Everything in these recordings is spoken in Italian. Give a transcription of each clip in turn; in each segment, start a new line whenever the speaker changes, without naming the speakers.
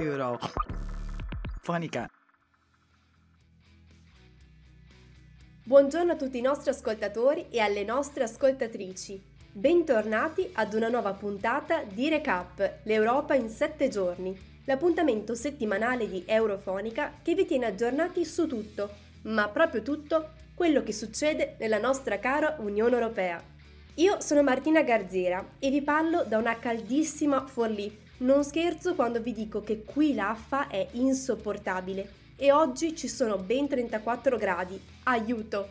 Eurofonica.
Buongiorno a tutti i nostri ascoltatori e alle nostre ascoltatrici. Bentornati ad una nuova puntata di Recap, l'Europa in 7 giorni, l'appuntamento settimanale di Eurofonica che vi tiene aggiornati su tutto, ma proprio tutto, quello che succede nella nostra cara Unione Europea. Io sono Martina Garzera e vi parlo da una caldissima Forlì. Non scherzo quando vi dico che qui l'affa è insopportabile e oggi ci sono ben 34 gradi. Aiuto!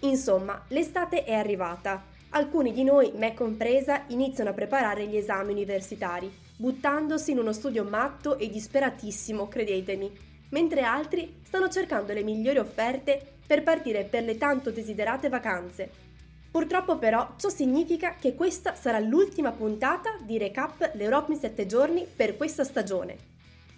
Insomma, l'estate è arrivata. Alcuni di noi, me compresa, iniziano a preparare gli esami universitari, buttandosi in uno studio matto e disperatissimo, credetemi, mentre altri stanno cercando le migliori offerte per partire per le tanto desiderate vacanze. Purtroppo però ciò significa che questa sarà l'ultima puntata di Recap l'Europa in 7 giorni per questa stagione.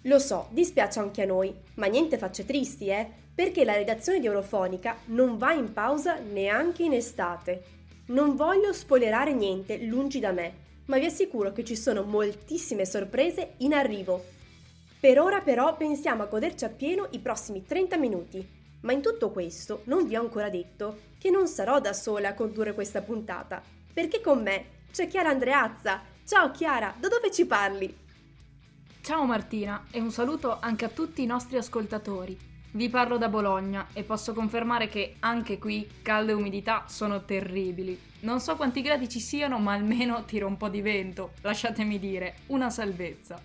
Lo so, dispiace anche a noi, ma niente facce tristi, eh, perché la redazione di Eurofonica non va in pausa neanche in estate. Non voglio spoilerare niente, lungi da me, ma vi assicuro che ci sono moltissime sorprese in arrivo. Per ora però pensiamo a goderci appieno i prossimi 30 minuti, ma in tutto questo non vi ho ancora detto che non sarò da sola a condurre questa puntata, perché con me c'è Chiara Andreazza. Ciao Chiara, da dove ci parli?
Ciao Martina e un saluto anche a tutti i nostri ascoltatori. Vi parlo da Bologna e posso confermare che anche qui caldo e umidità sono terribili. Non so quanti gradi ci siano, ma almeno tira un po' di vento, lasciatemi dire, una salvezza.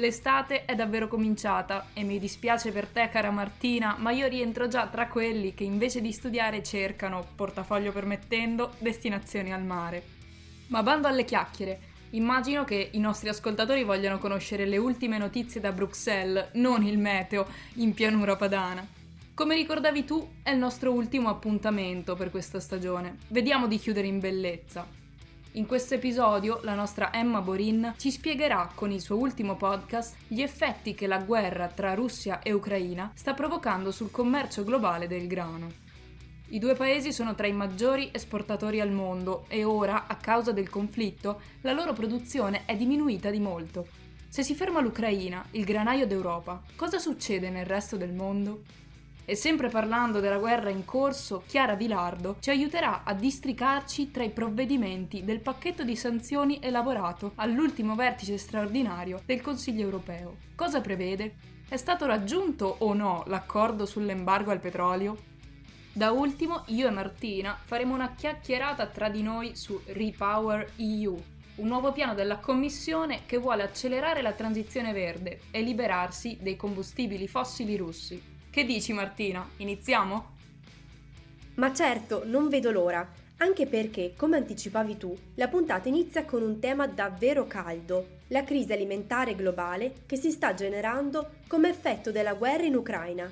L'estate è davvero cominciata e mi dispiace per te cara Martina, ma io rientro già tra quelli che invece di studiare cercano, portafoglio permettendo, destinazioni al mare. Ma bando alle chiacchiere, Immagino che i nostri ascoltatori vogliano conoscere le ultime notizie da Bruxelles, non il meteo in pianura padana. Come ricordavi tu, è il nostro ultimo appuntamento per questa stagione. Vediamo di chiudere in bellezza. In questo episodio la nostra Emma Borin ci spiegherà con il suo ultimo podcast gli effetti che la guerra tra Russia e Ucraina sta provocando sul commercio globale del grano. I due paesi sono tra i maggiori esportatori al mondo e ora, a causa del conflitto, la loro produzione è diminuita di molto. Se si ferma l'Ucraina, il granaio d'Europa, cosa succede nel resto del mondo? E sempre parlando della guerra in corso, Chiara Vilardo ci aiuterà a districarci tra i provvedimenti del pacchetto di sanzioni elaborato all'ultimo vertice straordinario del Consiglio europeo. Cosa prevede? È stato raggiunto o no l'accordo sull'embargo al petrolio? Da ultimo, io e Martina faremo una chiacchierata tra di noi su Repower EU, un nuovo piano della Commissione che vuole accelerare la transizione verde e liberarsi dei combustibili fossili russi. Che dici Martina? Iniziamo?
Ma certo, non vedo l'ora, anche perché, come anticipavi tu, la puntata inizia con un tema davvero caldo, la crisi alimentare globale che si sta generando come effetto della guerra in Ucraina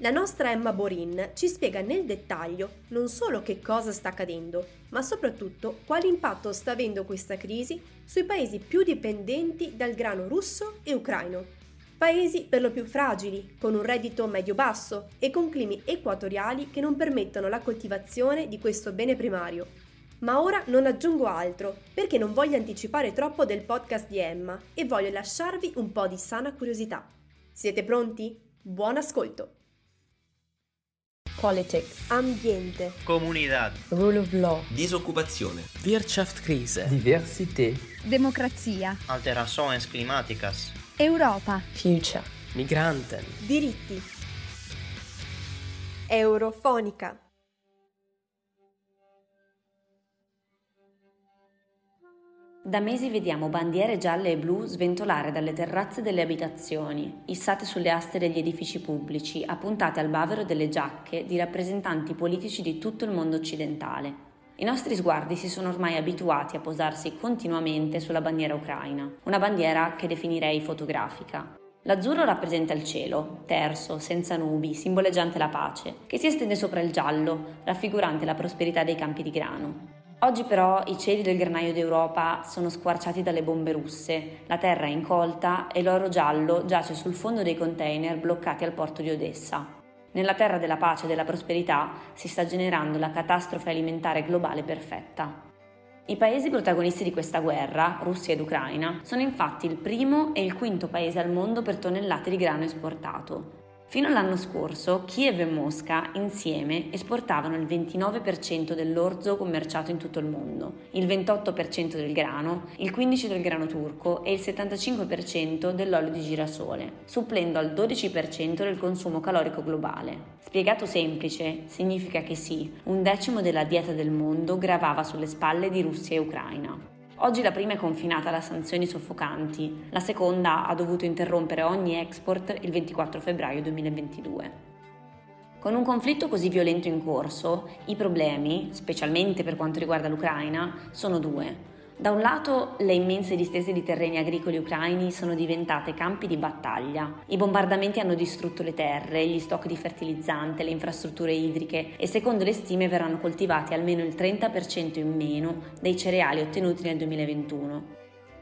la nostra Emma Borin ci spiega nel dettaglio non solo che cosa sta accadendo, ma soprattutto quale impatto sta avendo questa crisi sui paesi più dipendenti dal grano russo e ucraino. Paesi per lo più fragili, con un reddito medio-basso e con climi equatoriali che non permettono la coltivazione di questo bene primario. Ma ora non aggiungo altro, perché non voglio anticipare troppo del podcast di Emma e voglio lasciarvi un po' di sana curiosità. Siete pronti? Buon ascolto!
Politics,
ambiente,
comunità,
rule of law,
disoccupazione,
Wirtschaftskrise,
diversità,
democrazia,
alterações climáticas,
Europa,
future,
migranten,
diritti. Eurofonica.
Da mesi vediamo bandiere gialle e blu sventolare dalle terrazze delle abitazioni, issate sulle aste degli edifici pubblici, appuntate al bavero delle giacche di rappresentanti politici di tutto il mondo occidentale. I nostri sguardi si sono ormai abituati a posarsi continuamente sulla bandiera ucraina, una bandiera che definirei fotografica. L'azzurro rappresenta il cielo, terso, senza nubi, simboleggiante la pace, che si estende sopra il giallo, raffigurante la prosperità dei campi di grano. Oggi però i cieli del granaio d'Europa sono squarciati dalle bombe russe, la terra è incolta e l'oro giallo giace sul fondo dei container bloccati al porto di Odessa. Nella terra della pace e della prosperità si sta generando la catastrofe alimentare globale perfetta. I paesi protagonisti di questa guerra, Russia ed Ucraina, sono infatti il primo e il quinto paese al mondo per tonnellate di grano esportato. Fino all'anno scorso, Kiev e Mosca insieme esportavano il 29% dell'orzo commerciato in tutto il mondo, il 28% del grano, il 15% del grano turco e il 75% dell'olio di girasole, supplendo al 12% del consumo calorico globale. Spiegato semplice, significa che sì, un decimo della dieta del mondo gravava sulle spalle di Russia e Ucraina. Oggi la prima è confinata da sanzioni soffocanti, la seconda ha dovuto interrompere ogni export il 24 febbraio 2022. Con un conflitto così violento in corso, i problemi, specialmente per quanto riguarda l'Ucraina, sono due. Da un lato le immense distese di terreni agricoli ucraini sono diventate campi di battaglia. I bombardamenti hanno distrutto le terre, gli stock di fertilizzante, le infrastrutture idriche e secondo le stime verranno coltivati almeno il 30% in meno dei cereali ottenuti nel 2021.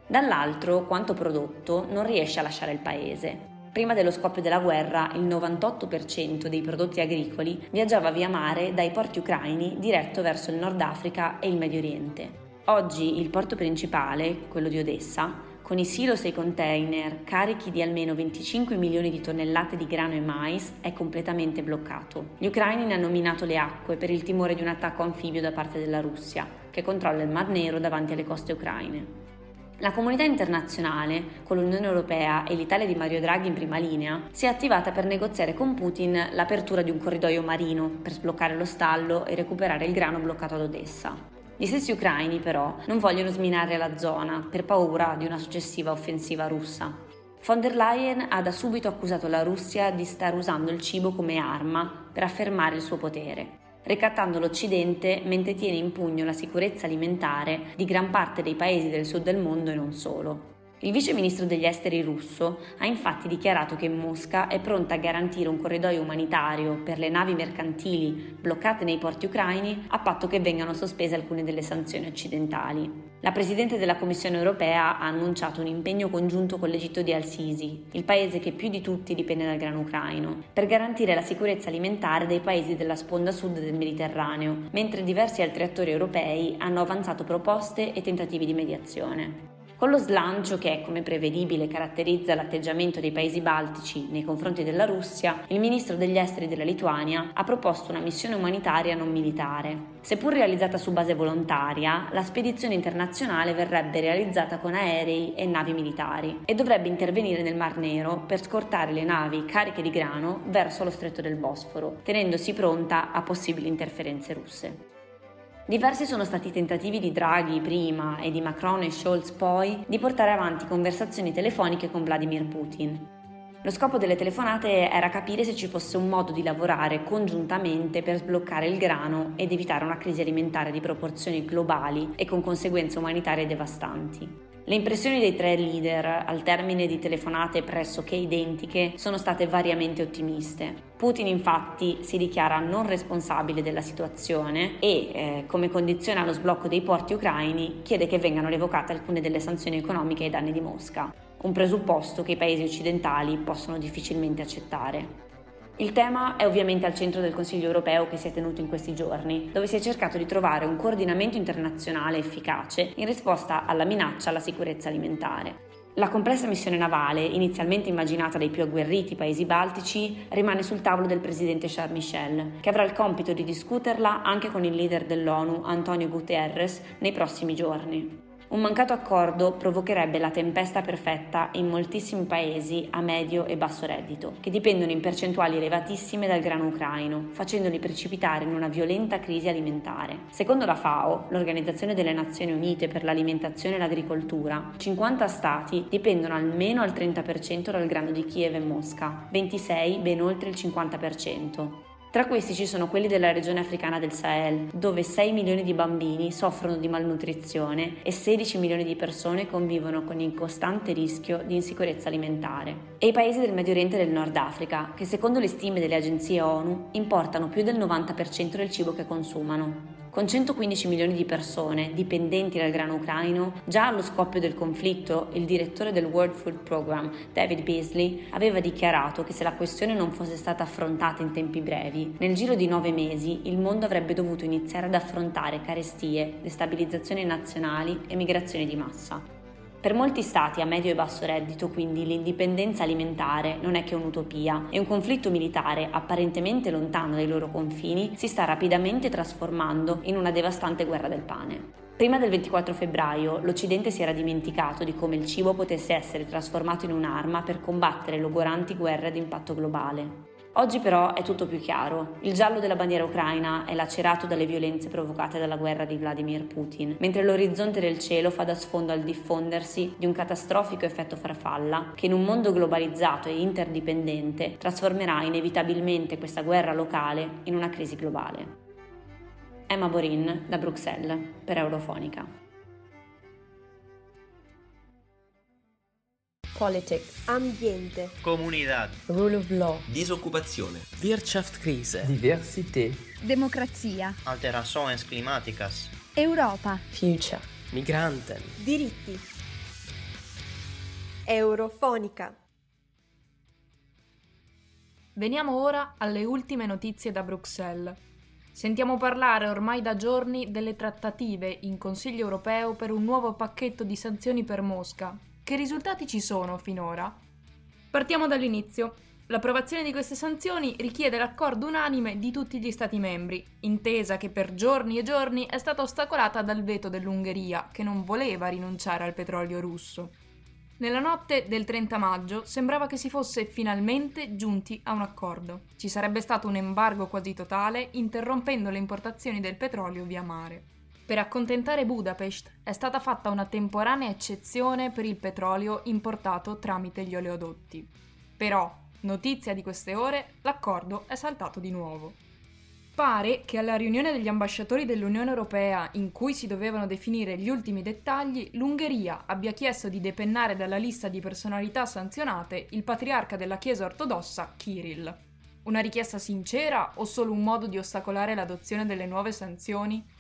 Dall'altro, quanto prodotto non riesce a lasciare il paese. Prima dello scoppio della guerra, il 98% dei prodotti agricoli viaggiava via mare dai porti ucraini diretto verso il Nord Africa e il Medio Oriente. Oggi il porto principale, quello di Odessa, con i silos e i container carichi di almeno 25 milioni di tonnellate di grano e mais, è completamente bloccato. Gli ucraini ne hanno minato le acque per il timore di un attacco anfibio da parte della Russia, che controlla il Mar Nero davanti alle coste ucraine. La comunità internazionale, con l'Unione Europea e l'Italia di Mario Draghi in prima linea, si è attivata per negoziare con Putin l'apertura di un corridoio marino per sbloccare lo stallo e recuperare il grano bloccato ad Odessa. Gli stessi ucraini però non vogliono sminare la zona per paura di una successiva offensiva russa. Von der Leyen ha da subito accusato la Russia di star usando il cibo come arma per affermare il suo potere, ricattando l'Occidente mentre tiene in pugno la sicurezza alimentare di gran parte dei paesi del sud del mondo e non solo. Il vice ministro degli esteri russo ha infatti dichiarato che Mosca è pronta a garantire un corridoio umanitario per le navi mercantili bloccate nei porti ucraini a patto che vengano sospese alcune delle sanzioni occidentali. La Presidente della Commissione europea ha annunciato un impegno congiunto con l'Egitto di Al-Sisi, il paese che più di tutti dipende dal grano ucraino, per garantire la sicurezza alimentare dei paesi della sponda sud del Mediterraneo, mentre diversi altri attori europei hanno avanzato proposte e tentativi di mediazione. Con lo slancio che, come prevedibile, caratterizza l'atteggiamento dei paesi baltici nei confronti della Russia, il ministro degli esteri della Lituania ha proposto una missione umanitaria non militare. Seppur realizzata su base volontaria, la spedizione internazionale verrebbe realizzata con aerei e navi militari e dovrebbe intervenire nel Mar Nero per scortare le navi cariche di grano verso lo stretto del Bosforo, tenendosi pronta a possibili interferenze russe. Diversi sono stati i tentativi di Draghi prima e di Macron e Scholz poi di portare avanti conversazioni telefoniche con Vladimir Putin. Lo scopo delle telefonate era capire se ci fosse un modo di lavorare congiuntamente per sbloccare il grano ed evitare una crisi alimentare di proporzioni globali e con conseguenze umanitarie devastanti. Le impressioni dei tre leader al termine di telefonate pressoché identiche sono state variamente ottimiste. Putin infatti si dichiara non responsabile della situazione e, eh, come condizione allo sblocco dei porti ucraini, chiede che vengano revocate alcune delle sanzioni economiche ai danni di Mosca, un presupposto che i paesi occidentali possono difficilmente accettare. Il tema è ovviamente al centro del Consiglio europeo che si è tenuto in questi giorni, dove si è cercato di trovare un coordinamento internazionale efficace in risposta alla minaccia alla sicurezza alimentare. La complessa missione navale, inizialmente immaginata dai più agguerriti paesi baltici, rimane sul tavolo del presidente Charles Michel, che avrà il compito di discuterla anche con il leader dell'ONU, Antonio Guterres, nei prossimi giorni. Un mancato accordo provocherebbe la tempesta perfetta in moltissimi paesi a medio e basso reddito, che dipendono in percentuali elevatissime dal grano ucraino, facendoli precipitare in una violenta crisi alimentare. Secondo la FAO, l'Organizzazione delle Nazioni Unite per l'Alimentazione e l'Agricoltura, 50 stati dipendono almeno al 30% dal grano di Kiev e Mosca, 26 ben oltre il 50%. Tra questi ci sono quelli della regione africana del Sahel, dove 6 milioni di bambini soffrono di malnutrizione e 16 milioni di persone convivono con il costante rischio di insicurezza alimentare. E i paesi del Medio Oriente e del Nord Africa, che secondo le stime delle agenzie ONU importano più del 90% del cibo che consumano. Con 115 milioni di persone dipendenti dal grano ucraino, già allo scoppio del conflitto, il direttore del World Food Program, David Beasley, aveva dichiarato che se la questione non fosse stata affrontata in tempi brevi, nel giro di nove mesi il mondo avrebbe dovuto iniziare ad affrontare carestie, destabilizzazioni nazionali e migrazioni di massa. Per molti stati a medio e basso reddito, quindi, l'indipendenza alimentare non è che un'utopia e un conflitto militare apparentemente lontano dai loro confini si sta rapidamente trasformando in una devastante guerra del pane. Prima del 24 febbraio l'Occidente si era dimenticato di come il cibo potesse essere trasformato in un'arma per combattere logoranti guerre ad impatto globale. Oggi però è tutto più chiaro. Il giallo della bandiera ucraina è lacerato dalle violenze provocate dalla guerra di Vladimir Putin, mentre l'orizzonte del cielo fa da sfondo al diffondersi di un catastrofico effetto farfalla che in un mondo globalizzato e interdipendente trasformerà inevitabilmente questa guerra locale in una crisi globale. Emma Borin da Bruxelles per Eurofonica.
Politics, ambiente,
Comunidad.
Rule of law.
Disoccupazione.
Wirtschaftskrise.
Diversité.
Democrazia.
Alterações climáticas.
Europa.
Future. Migranten.
diritti. Eurofonica.
Veniamo ora alle ultime notizie da Bruxelles. Sentiamo parlare ormai da giorni delle trattative in Consiglio europeo per un nuovo pacchetto di sanzioni per Mosca, che risultati ci sono finora? Partiamo dall'inizio. L'approvazione di queste sanzioni richiede l'accordo unanime di tutti gli Stati membri, intesa che per giorni e giorni è stata ostacolata dal veto dell'Ungheria, che non voleva rinunciare al petrolio russo. Nella notte del 30 maggio sembrava che si fosse finalmente giunti a un accordo. Ci sarebbe stato un embargo quasi totale, interrompendo le importazioni del petrolio via mare. Per accontentare Budapest è stata fatta una temporanea eccezione per il petrolio importato tramite gli oleodotti. Però, notizia di queste ore, l'accordo è saltato di nuovo. Pare che alla riunione degli ambasciatori dell'Unione Europea in cui si dovevano definire gli ultimi dettagli, l'Ungheria abbia chiesto di depennare dalla lista di personalità sanzionate il patriarca della Chiesa ortodossa Kirill. Una richiesta sincera o solo un modo di ostacolare l'adozione delle nuove sanzioni?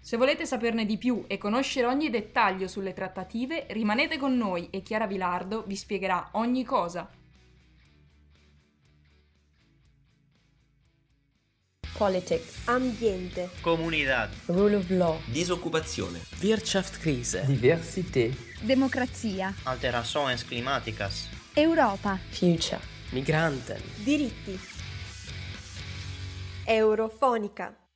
Se volete saperne di più e conoscere ogni dettaglio sulle trattative, rimanete con noi e Chiara Vilardo vi spiegherà ogni cosa.
Politics, ambiente,
Comunidad.
Rule of law.
Disoccupazione.
Wirtschaftskrise.
Diversité.
Democrazia.
Alterações climáticas.
Europa.
Future. Migranten.
diritti. Eurofonica.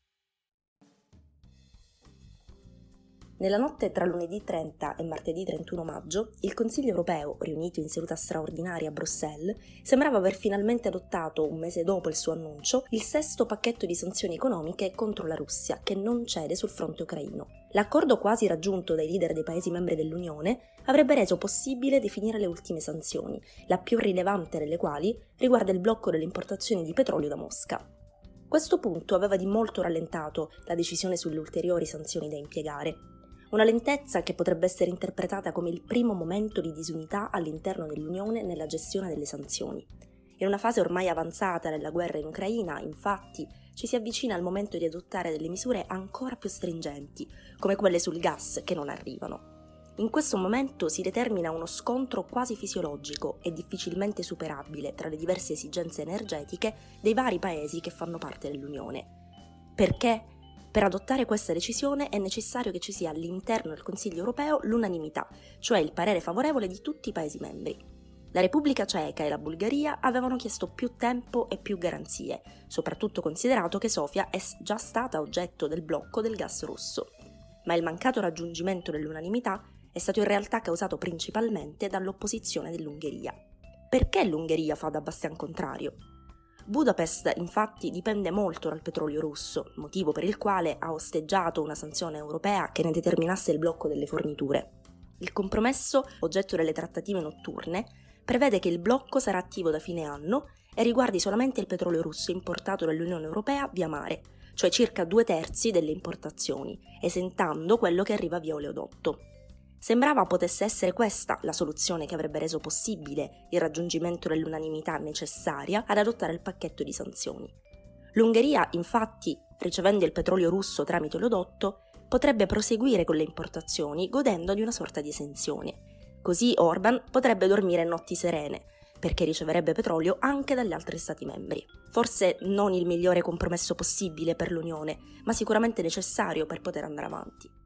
Nella notte tra lunedì 30 e martedì 31 maggio, il Consiglio europeo, riunito in seduta straordinaria a Bruxelles, sembrava aver finalmente adottato, un mese dopo il suo annuncio, il sesto pacchetto di sanzioni economiche contro la Russia, che non cede sul fronte ucraino. L'accordo quasi raggiunto dai leader dei Paesi membri dell'Unione avrebbe reso possibile definire le ultime sanzioni, la più rilevante delle quali riguarda il blocco delle importazioni di petrolio da Mosca. Questo punto aveva di molto rallentato la decisione sulle ulteriori sanzioni da impiegare, una lentezza che potrebbe essere interpretata come il primo momento di disunità all'interno dell'Unione nella gestione delle sanzioni. In una fase ormai avanzata della guerra in Ucraina, infatti, ci si avvicina al momento di adottare delle misure ancora più stringenti, come quelle sul gas che non arrivano. In questo momento si determina uno scontro quasi fisiologico e difficilmente superabile tra le diverse esigenze energetiche dei vari paesi che fanno parte dell'Unione. Perché per adottare questa decisione è necessario che ci sia all'interno del Consiglio europeo l'unanimità, cioè il parere favorevole di tutti i Paesi membri. La Repubblica Ceca e la Bulgaria avevano chiesto più tempo e più garanzie, soprattutto considerato che Sofia è già stata oggetto del blocco del gas russo. Ma il mancato raggiungimento dell'unanimità è stato in realtà causato principalmente dall'opposizione dell'Ungheria. Perché l'Ungheria fa da bastian contrario? Budapest infatti dipende molto dal petrolio russo, motivo per il quale ha osteggiato una sanzione europea che ne determinasse il blocco delle forniture. Il compromesso, oggetto delle trattative notturne, prevede che il blocco sarà attivo da fine anno e riguardi solamente il petrolio russo importato dall'Unione Europea via mare, cioè circa due terzi delle importazioni, esentando quello che arriva via oleodotto. Sembrava potesse essere questa la soluzione che avrebbe reso possibile il raggiungimento dell'unanimità necessaria ad adottare il pacchetto di sanzioni. L'Ungheria, infatti, ricevendo il petrolio russo tramite l'odotto, potrebbe proseguire con le importazioni godendo di una sorta di esenzione. Così Orban potrebbe dormire notti serene, perché riceverebbe petrolio anche dagli altri Stati membri. Forse non il migliore compromesso possibile per l'Unione, ma sicuramente necessario per poter andare avanti.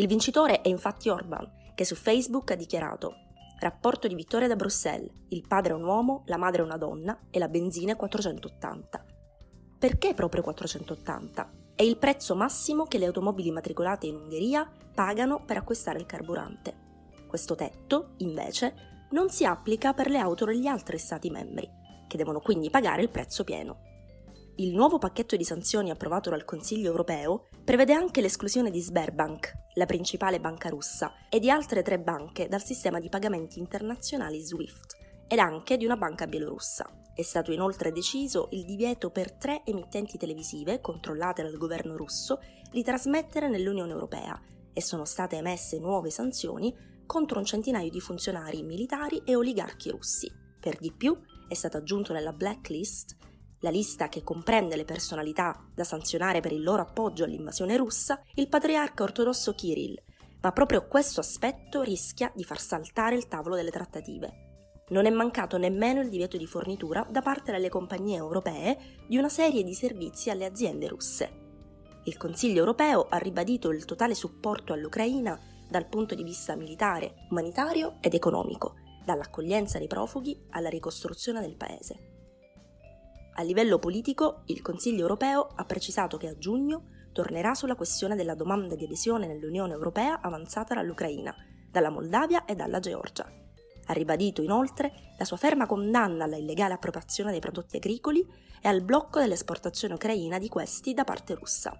Il vincitore è infatti Orban, che su Facebook ha dichiarato Rapporto di vittoria da Bruxelles, il padre è un uomo, la madre è una donna e la benzina è 480. Perché proprio 480? È il prezzo massimo che le automobili matricolate in Ungheria pagano per acquistare il carburante. Questo tetto, invece, non si applica per le auto degli altri Stati membri, che devono quindi pagare il prezzo pieno. Il nuovo pacchetto di sanzioni approvato dal Consiglio europeo prevede anche l'esclusione di Sberbank, la principale banca russa, e di altre tre banche dal sistema di pagamenti internazionali SWIFT, ed anche di una banca bielorussa. È stato inoltre deciso il divieto per tre emittenti televisive controllate dal governo russo di trasmettere nell'Unione Europea e sono state emesse nuove sanzioni contro un centinaio di funzionari militari e oligarchi russi. Per di più, è stato aggiunto nella blacklist, la lista che comprende le personalità da sanzionare per il loro appoggio all'invasione russa, il patriarca ortodosso Kirill, ma proprio questo aspetto rischia di far saltare il tavolo delle trattative. Non è mancato nemmeno il divieto di fornitura da parte delle compagnie europee di una serie di servizi alle aziende russe. Il Consiglio europeo ha ribadito il totale supporto all'Ucraina dal punto di vista militare, umanitario ed economico, dall'accoglienza dei profughi alla ricostruzione del paese. A livello politico, il Consiglio europeo ha precisato che a giugno tornerà sulla questione della domanda di adesione nell'Unione europea avanzata dall'Ucraina, dalla Moldavia e dalla Georgia. Ha ribadito inoltre la sua ferma condanna alla illegale appropriazione dei prodotti agricoli e al blocco dell'esportazione ucraina di questi da parte russa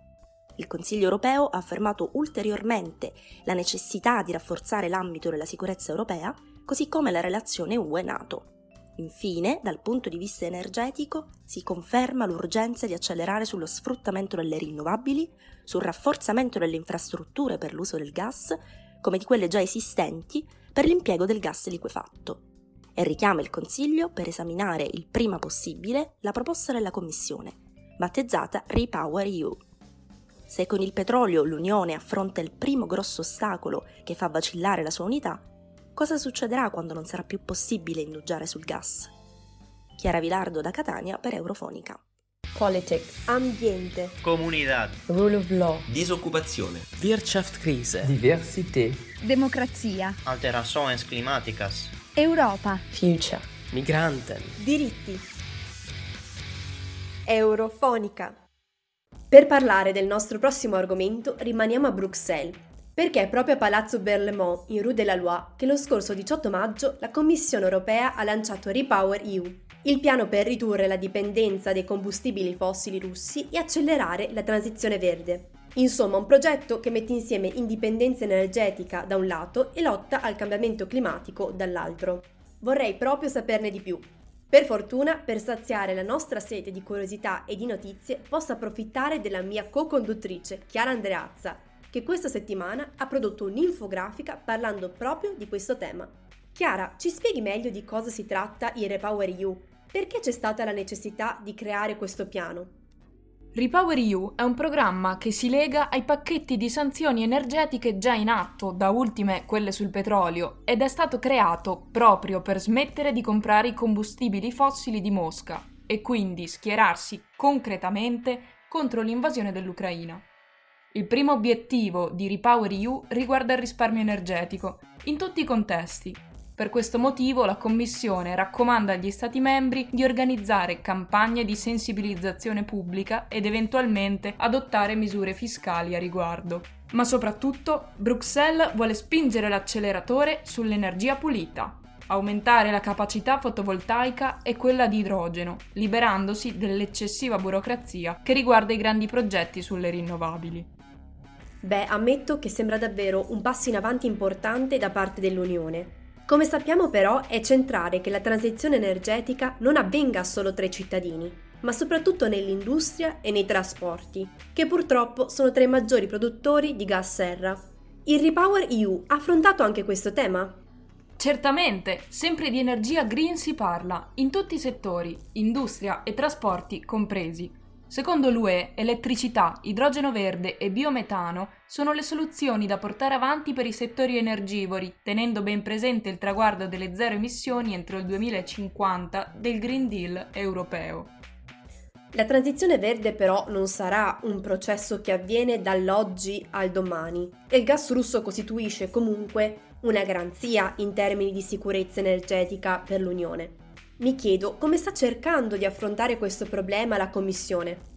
il Consiglio europeo ha affermato ulteriormente la necessità di rafforzare l'ambito della sicurezza europea, così come la relazione UE-NATO. Infine, dal punto di vista energetico, si conferma l'urgenza di accelerare sullo sfruttamento delle rinnovabili, sul rafforzamento delle infrastrutture per l'uso del gas, come di quelle già esistenti, per l'impiego del gas liquefatto. E richiama il Consiglio per esaminare il prima possibile la proposta della Commissione, battezzata Repower EU. Se con il petrolio l'Unione affronta il primo grosso ostacolo che fa vacillare la sua unità, cosa succederà quando non sarà più possibile indugiare sul gas? Chiara Vilardo da Catania per Eurofonica.
Politics, ambiente,
Comunidad.
Rule of law.
Disoccupazione.
Wirtschaftskrise.
Diversität.
Democrazia.
Alterações climáticas.
Europa.
Future. Migranten.
diritti. Eurofonica. Per parlare del nostro prossimo argomento rimaniamo a Bruxelles, perché è proprio a Palazzo Berlemont, in Rue de la Loi, che lo scorso 18 maggio la Commissione europea ha lanciato Repower EU, il piano per ridurre la dipendenza dai combustibili fossili russi e accelerare la transizione verde. Insomma, un progetto che mette insieme indipendenza energetica da un lato e lotta al cambiamento climatico dall'altro. Vorrei proprio saperne di più. Per fortuna, per saziare la nostra sete di curiosità e di notizie, posso approfittare della mia co-conduttrice, Chiara Andreazza, che questa settimana ha prodotto un'infografica parlando proprio di questo tema. Chiara, ci spieghi meglio di cosa si tratta il Repower EU? Perché c'è stata la necessità di creare questo piano?
Repower EU è un programma che si lega ai pacchetti di sanzioni energetiche già in atto, da ultime quelle sul petrolio, ed è stato creato proprio per smettere di comprare i combustibili fossili di Mosca e quindi schierarsi concretamente contro l'invasione dell'Ucraina. Il primo obiettivo di Repower EU riguarda il risparmio energetico, in tutti i contesti, per questo motivo la Commissione raccomanda agli Stati membri di organizzare campagne di sensibilizzazione pubblica ed eventualmente adottare misure fiscali a riguardo. Ma soprattutto Bruxelles vuole spingere l'acceleratore sull'energia pulita, aumentare la capacità fotovoltaica e quella di idrogeno, liberandosi dell'eccessiva burocrazia che riguarda i grandi progetti sulle rinnovabili.
Beh, ammetto che sembra davvero un passo in avanti importante da parte dell'Unione. Come sappiamo però è centrale che la transizione energetica non avvenga solo tra i cittadini, ma soprattutto nell'industria e nei trasporti, che purtroppo sono tra i maggiori produttori di gas serra. Il Repower EU ha affrontato anche questo tema?
Certamente, sempre di energia green si parla, in tutti i settori, industria e trasporti compresi. Secondo l'UE, elettricità, idrogeno verde e biometano sono le soluzioni da portare avanti per i settori energivori, tenendo ben presente il traguardo delle zero emissioni entro il 2050 del Green Deal europeo.
La transizione verde però non sarà un processo che avviene dall'oggi al domani e il gas russo costituisce comunque una garanzia in termini di sicurezza energetica per l'Unione. Mi chiedo come sta cercando di affrontare questo problema la Commissione.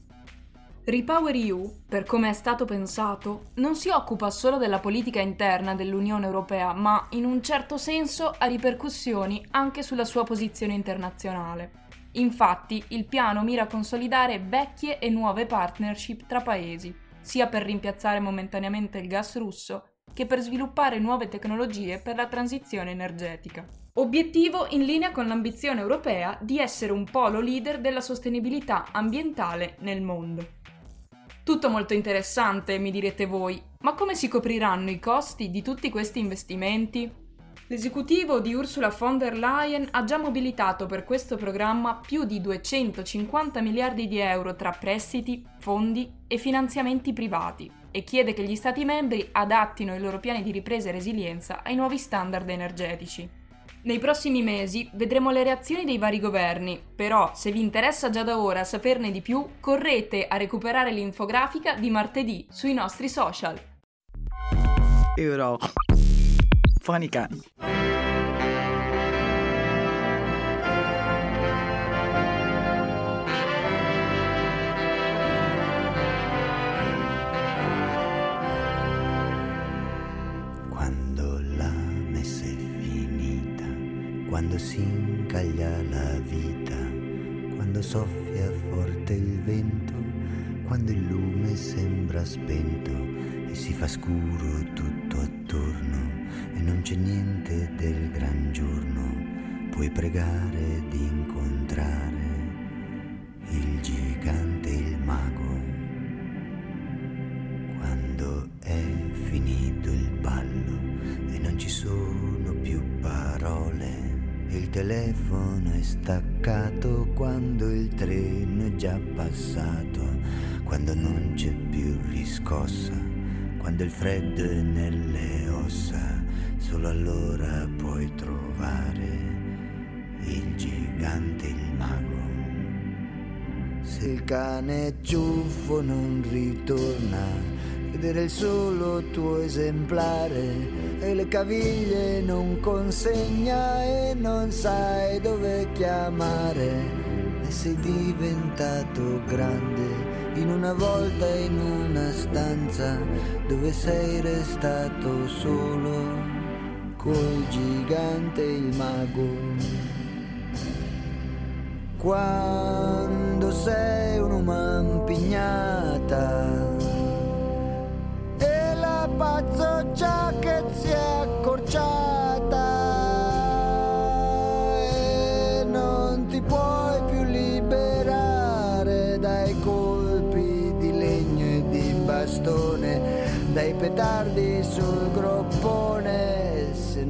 Repower EU, per come è stato pensato, non si occupa solo della politica interna dell'Unione Europea, ma in un certo senso ha ripercussioni anche sulla sua posizione internazionale. Infatti, il piano mira a consolidare vecchie e nuove partnership tra paesi, sia per rimpiazzare momentaneamente il gas russo, che per sviluppare nuove tecnologie per la transizione energetica. Obiettivo in linea con l'ambizione europea di essere un polo leader della sostenibilità ambientale nel mondo. Tutto molto interessante, mi direte voi, ma come si copriranno i costi di tutti questi investimenti? L'esecutivo di Ursula von der Leyen ha già mobilitato per questo programma più di 250 miliardi di euro tra prestiti, fondi e finanziamenti privati e chiede che gli Stati membri adattino i loro piani di ripresa e resilienza ai nuovi standard energetici. Nei prossimi mesi vedremo le reazioni dei vari governi, però se vi interessa già da ora saperne di più, correte a recuperare l'infografica di martedì sui nostri social.
Euro. Fonica.
Quando si incaglia la vita, quando soffia forte il vento, quando il lume sembra spento e si fa scuro tutto attorno e non c'è niente del gran giorno, puoi pregare di incontrare il gigante, passato, quando non c'è più riscossa, quando il freddo è nelle ossa, solo allora puoi trovare il gigante, il mago. Se il cane ciuffo non ritorna, vedere il solo tuo esemplare e le caviglie non consegna e non sai dove chiamare sei diventato grande in una volta in una stanza dove sei restato solo col gigante il mago. Quando sei un'umana pignata pazzo già che si è accorciata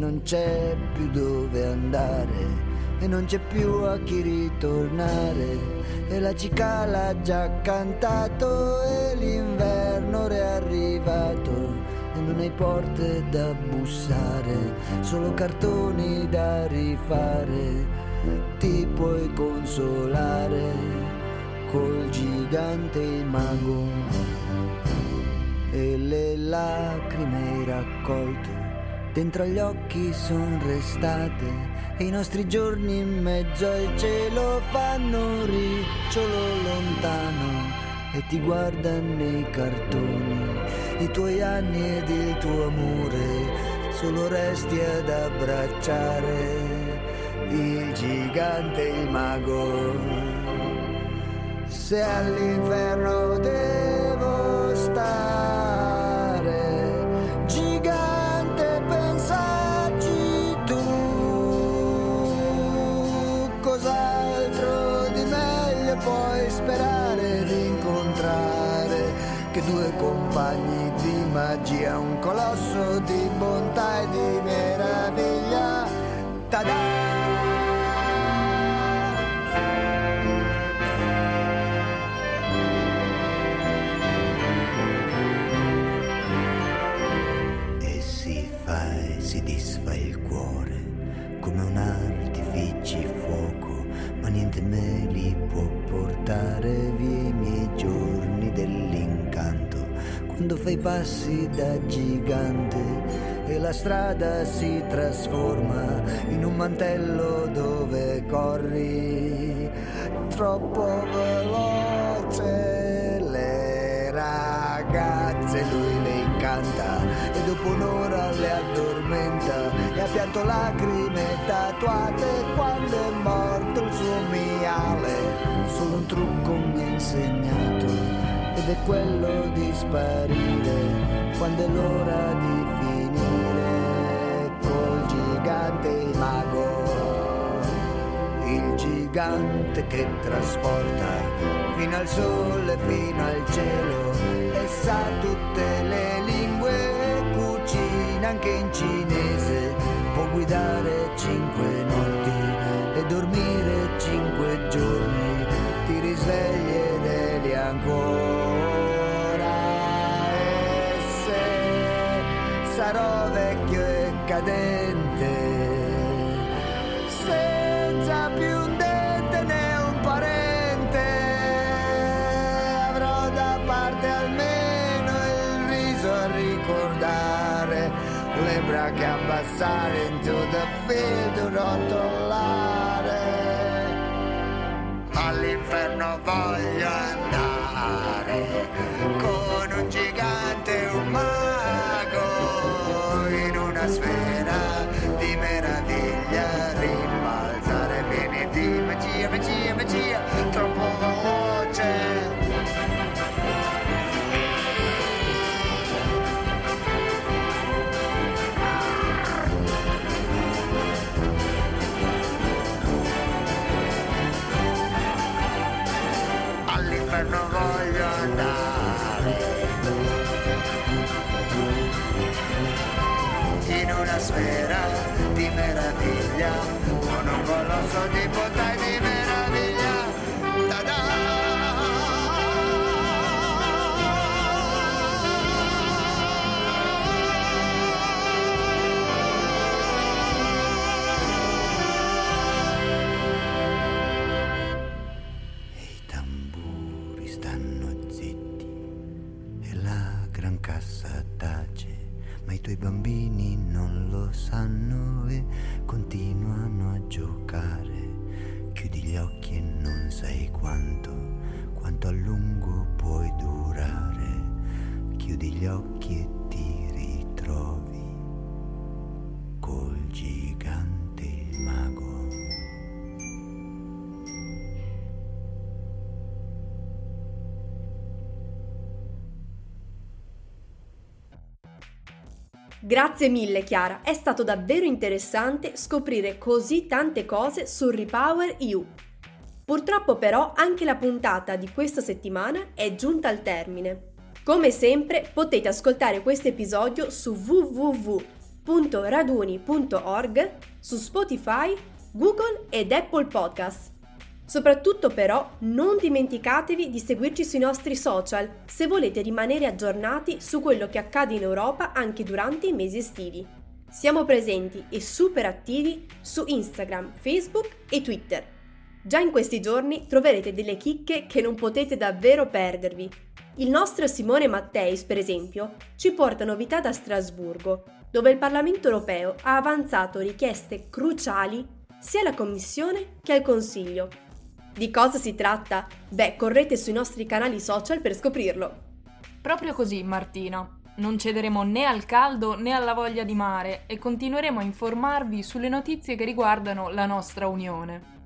non c'è più dove andare e non c'è più a chi ritornare. E la cicala ha già cantato e l'inverno è arrivato e non hai porte da bussare, solo cartoni da rifare, ti puoi consolare col gigante il mago e le lacrime hai raccolte dentro agli occhi son restate e i nostri giorni in mezzo al cielo fanno un ricciolo lontano e ti guarda nei cartoni i tuoi anni ed il tuo amore, solo resti ad abbracciare il gigante, il mago. Se all'inferno devo cos'altro di meglio puoi sperare di incontrare che due compagni magia, un colosso di bontà Fai passi da gigante e la strada si trasforma in un mantello dove corri. Troppo veloce le ragazze lui le incanta e dopo un'ora le addormenta e ha pianto lacrime tatuate quando è morto il suo miale. Solo un trucco mi ha insegnato è quello di sparire quando è l'ora di finire col gigante il mago. Il gigante che trasporta fino al sole, fino al cielo e sa tutte le lingue, cucina anche in cinese, può guidare cinque notti e dormire cinque giorni, ti risvegli e cadente senza più un dente né un parente. Avrò da parte almeno il riso a ricordare. Le braccia abbassare into the field rotolare all'inferno voglio andare sfera di meraviglia con un colosso di bontà
Grazie mille Chiara, è stato davvero interessante scoprire così tante cose sul Repower EU. Purtroppo però anche la puntata di questa settimana è giunta al termine. Come sempre potete ascoltare questo episodio su www.raduni.org, su Spotify, Google ed Apple Podcast. Soprattutto però non dimenticatevi di seguirci sui nostri social se volete rimanere aggiornati su quello che accade in Europa anche durante i mesi estivi. Siamo presenti e super attivi su Instagram, Facebook e Twitter. Già in questi giorni troverete delle chicche che non potete davvero perdervi. Il nostro Simone Matteis, per esempio, ci porta novità da Strasburgo, dove il Parlamento europeo ha avanzato richieste cruciali sia alla Commissione che al Consiglio. Di cosa si tratta? Beh, correte sui nostri canali social per scoprirlo.
Proprio così, Martina. Non cederemo né al caldo né alla voglia di mare e continueremo a informarvi sulle notizie che riguardano la nostra Unione.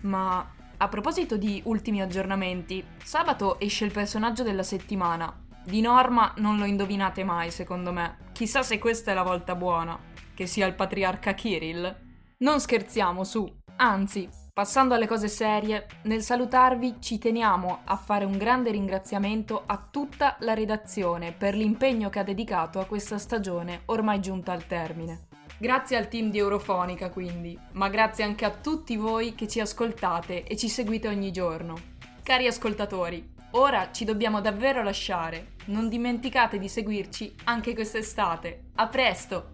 Ma a proposito di ultimi aggiornamenti, sabato esce il personaggio della settimana. Di norma non lo indovinate mai, secondo me. Chissà se questa è la volta buona. Che sia il patriarca Kirill. Non scherziamo, su. Anzi, passando alle cose serie, nel salutarvi ci teniamo a fare un grande ringraziamento a tutta la redazione per l'impegno che ha dedicato a questa stagione ormai giunta al termine. Grazie al team di Eurofonica quindi, ma grazie anche a tutti voi che ci ascoltate e ci seguite ogni giorno. Cari ascoltatori, ora ci dobbiamo davvero lasciare. Non dimenticate di seguirci anche quest'estate. A presto!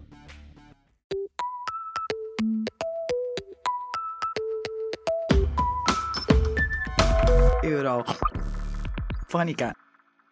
Eurofonica.